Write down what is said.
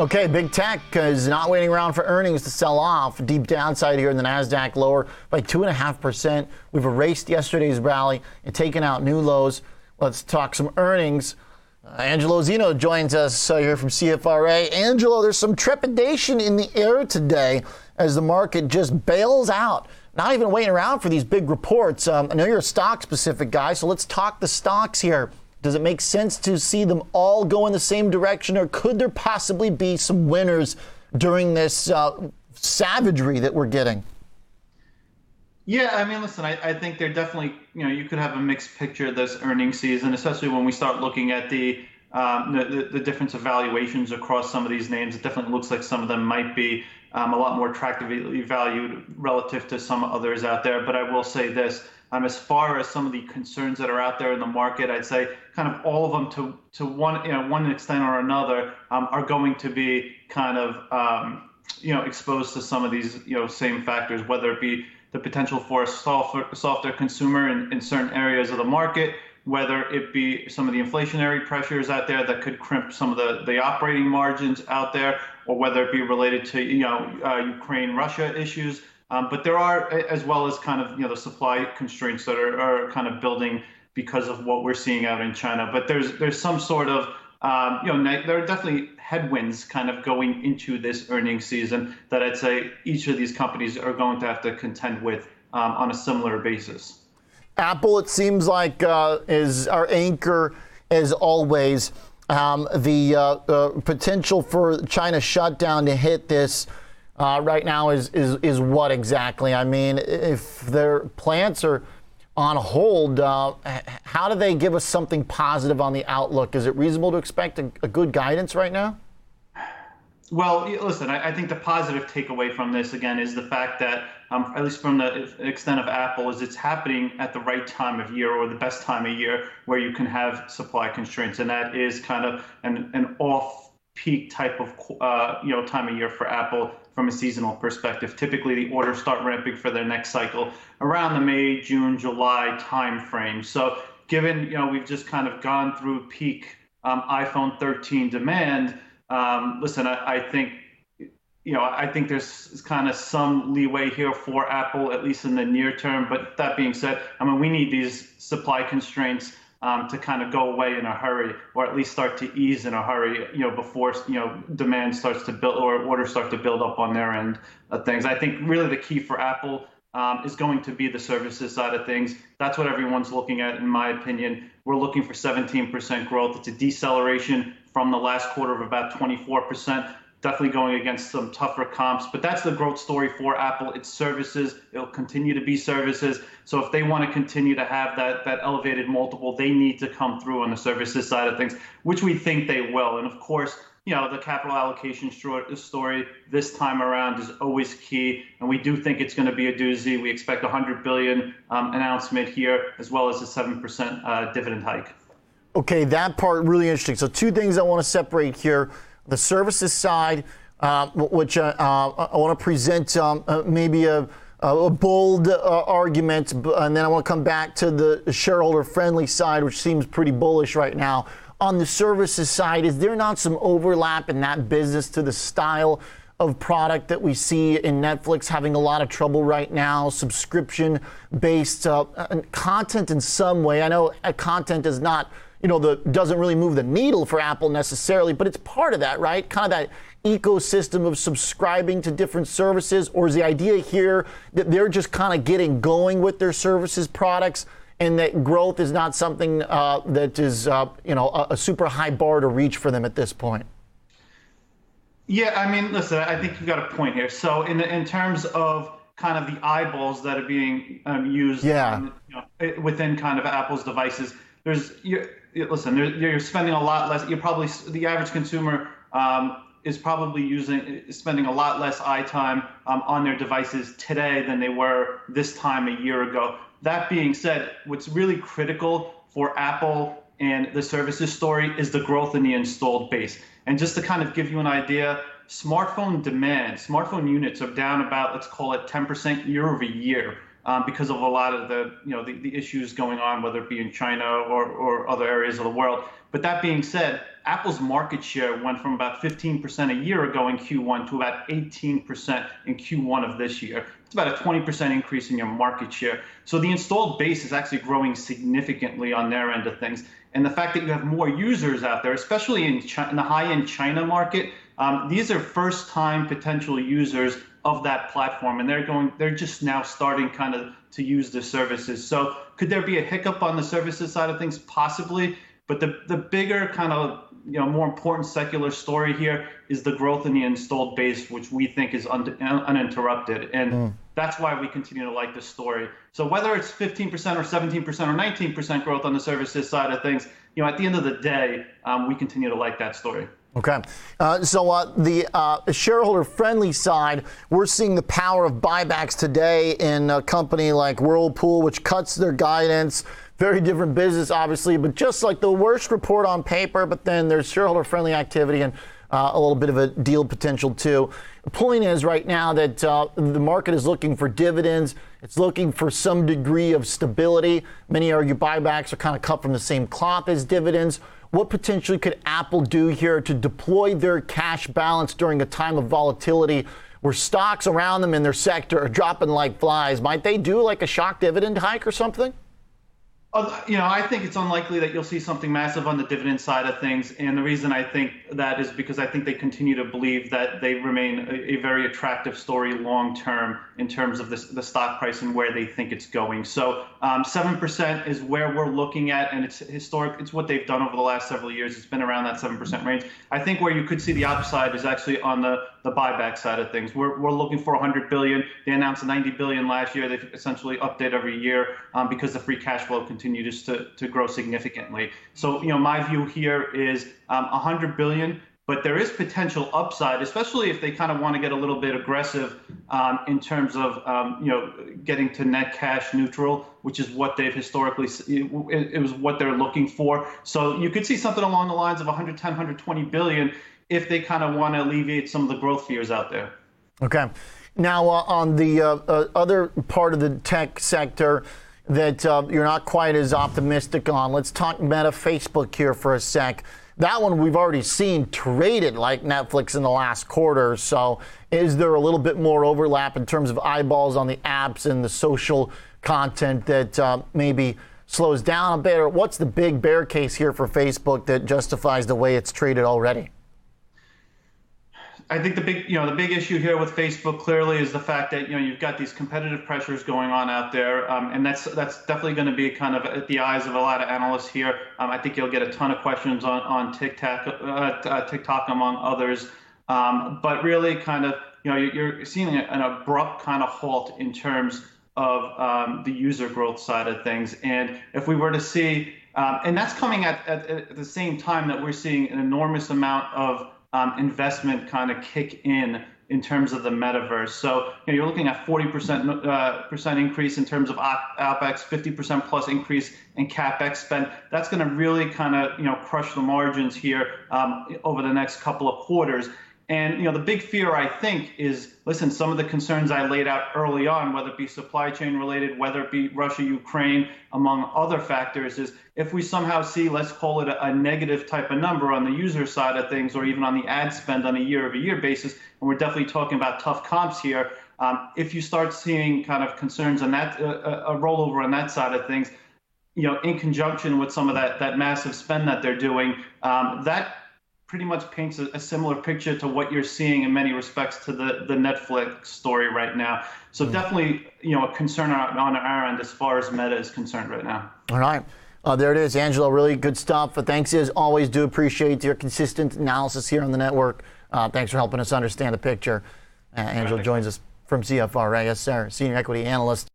Okay, big tech is not waiting around for earnings to sell off. Deep downside here in the Nasdaq, lower by two and a half percent. We've erased yesterday's rally and taken out new lows. Let's talk some earnings. Uh, Angelo Zino joins us uh, here from CFRA. Angelo, there's some trepidation in the air today as the market just bails out. Not even waiting around for these big reports. Um, I know you're a stock specific guy, so let's talk the stocks here. Does it make sense to see them all go in the same direction, or could there possibly be some winners during this uh, savagery that we're getting? Yeah, I mean, listen, I, I think they're definitely, you know, you could have a mixed picture this earnings season, especially when we start looking at the, um, the, the difference of valuations across some of these names. It definitely looks like some of them might be um, a lot more attractively valued relative to some others out there. But I will say this um, as far as some of the concerns that are out there in the market, I'd say kind of all of them to to one you know one extent or another um, are going to be kind of um, you know exposed to some of these you know same factors, whether it be the potential for a softer, softer consumer in, in certain areas of the market, whether it be some of the inflationary pressures out there that could crimp some of the, the operating margins out there, or whether it be related to you know uh, Ukraine Russia issues. Um, but there are, as well as kind of you know the supply constraints that are, are kind of building because of what we're seeing out in China. But there's there's some sort of um, you know there are definitely headwinds kind of going into this earnings season that I'd say each of these companies are going to have to contend with um, on a similar basis. Apple, it seems like, uh, is our anchor as always. Um, the uh, uh, potential for China shutdown to hit this uh, right now is, is, is what exactly? I mean, if their plants are on hold, uh, how do they give us something positive on the outlook? Is it reasonable to expect a, a good guidance right now? Well, listen, I, I, think the positive takeaway from this again is the fact that, um, at least from the extent of Apple, is it's happening at the right time of year or the best time of year where you can have supply constraints, and that is kind of an, an off peak type of uh, you know time of year for Apple from a seasonal perspective. Typically, the orders start ramping for their next cycle around the May, June, July time frame. So, given you know we've just kind of gone through peak um, iPhone 13 demand, um, listen, I, I think you know, I think there's kind of some leeway here for Apple, at least in the near term. But that being said, I mean, we need these supply constraints um, to kind of go away in a hurry, or at least start to ease in a hurry, you know, before you know demand starts to build or orders start to build up on their end of things. I think really the key for Apple um, is going to be the services side of things. That's what everyone's looking at, in my opinion. We're looking for 17% growth. It's a deceleration from the last quarter of about 24% definitely going against some tougher comps. But that's the growth story for Apple. It's services. It'll continue to be services. So if they want to continue to have that that elevated multiple, they need to come through on the services side of things, which we think they will. And of course, you know, the capital allocation story this time around is always key, and we do think it's going to be a doozy. We expect a 100 billion um, announcement here, as well as a 7% uh, dividend hike. Okay, that part really interesting. So two things I want to separate here the services side, uh, which uh, uh I want to present um, uh, maybe a, a bold uh, argument, and then I want to come back to the shareholder friendly side, which seems pretty bullish right now. On the services side, is there not some overlap in that business to the style of product that we see in Netflix having a lot of trouble right now, subscription based uh, content in some way? I know content is not you know, the doesn't really move the needle for Apple necessarily, but it's part of that, right? Kind of that ecosystem of subscribing to different services, or is the idea here that they're just kind of getting going with their services products? and that growth is not something uh, that is, uh, you know, a, a, super high bar to reach for them at this point. Yeah, I mean, listen, I think you've got a point here. So, in in terms of kind of the eyeballs that are being um, used, yeah. In, you know, within kind of Apple's devices, there's you, listen, you're spending a lot less. You're probably the average consumer um, is probably using is spending a lot less eye time um, on their devices today than they were this time a year ago. That being said, what's really critical for Apple and the services story is the growth in the installed base. And just to kind of give you an idea, smartphone demand, smartphone units are down about let's call it 10% year over year um, because of a lot of the you know the, the issues going on, whether it be in China or, or other areas of the world. But that being said, Apple's market share went from about 15% a year ago in Q1 to about 18% in Q1 of this year. It's about a 20% increase in your market share. So the installed base is actually growing significantly on their end of things. And the fact that you have more users out there, especially in, China, in the high-end China market, um, these are first-time potential users of that platform, and they're going, they're just now starting kind of to use the services. So could there be a hiccup on the services side of things? Possibly. But the, the bigger kind of you know more important secular story here is the growth in the installed base, which we think is un- uninterrupted, and mm. that's why we continue to like this story. So whether it's 15% or 17% or 19% growth on the services side of things, you know, at the end of the day, um, we continue to like that story. Okay. Uh, so uh, the uh, shareholder friendly side, we're seeing the power of buybacks today in a company like Whirlpool, which cuts their guidance. Very different business, obviously, but just like the worst report on paper, but then there's shareholder friendly activity and uh, a little bit of a deal potential too. The point is right now that uh, the market is looking for dividends. It's looking for some degree of stability. Many argue buybacks are kind of cut from the same cloth as dividends. What potentially could Apple do here to deploy their cash balance during a time of volatility where stocks around them in their sector are dropping like flies? Might they do like a shock dividend hike or something? You know, I think it's unlikely that you'll see something massive on the dividend side of things. And the reason I think that is because I think they continue to believe that they remain a, a very attractive story long term in terms of this, the stock price and where they think it's going. So, um, 7% is where we're looking at, and it's historic. It's what they've done over the last several years. It's been around that 7% range. I think where you could see the upside is actually on the, the buyback side of things. We're, we're looking for 100 billion. They announced 90 billion last year. They've essentially update every year um, because the free cash flow continues to, to grow significantly. So, you know, my view here is um, 100 billion, but there is potential upside, especially if they kind of want to get a little bit aggressive um, in terms of, um, you know, getting to net cash neutral, which is what they've historically, it was what they're looking for. So you could see something along the lines of 110, 120 billion if they kind of want to alleviate some of the growth fears out there. Okay. Now, uh, on the uh, uh, other part of the tech sector, that uh, you're not quite as optimistic on. Let's talk Meta Facebook here for a sec. That one we've already seen traded like Netflix in the last quarter. So, is there a little bit more overlap in terms of eyeballs on the apps and the social content that uh, maybe slows down a bit? Or what's the big bear case here for Facebook that justifies the way it's traded already? I think the big, you know, the big issue here with Facebook clearly is the fact that you know you've got these competitive pressures going on out there, um, and that's that's definitely going to be kind of at the eyes of a lot of analysts here. Um, I think you'll get a ton of questions on on TikTok, uh, uh, TikTok among others, um, but really kind of you know you're seeing an abrupt kind of halt in terms of um, the user growth side of things, and if we were to see, um, and that's coming at, at, at the same time that we're seeing an enormous amount of um, investment kind of kick in in terms of the metaverse. So you know, you're looking at 40% uh, percent increase in terms of OpEx, 50% plus increase in CapEx spend. That's going to really kind of you know crush the margins here um, over the next couple of quarters. And you know, the big fear I think is, listen, some of the concerns I laid out early on, whether it be supply chain related, whether it be Russia, Ukraine, among other factors, is if we somehow see, let's call it a, a negative type of number on the user side of things, or even on the ad spend on a year-over-year basis, and we're definitely talking about tough comps here. Um, if you start seeing kind of concerns on that, uh, a rollover on that side of things, you know, in conjunction with some of that that massive spend that they're doing, um, that pretty much paints a, a, similar picture to what you're seeing in many respects to the, the Netflix story right now. So mm. definitely, you know, a concern on, on our end as far as Meta is concerned right now. All right. Uh, there it is, Angelo. Really good stuff. But thanks as always. Do appreciate your consistent analysis here on the network. Uh, thanks for helping us understand the picture. Uh, Angelo joins us from CFRA, yes, sir, senior equity analyst.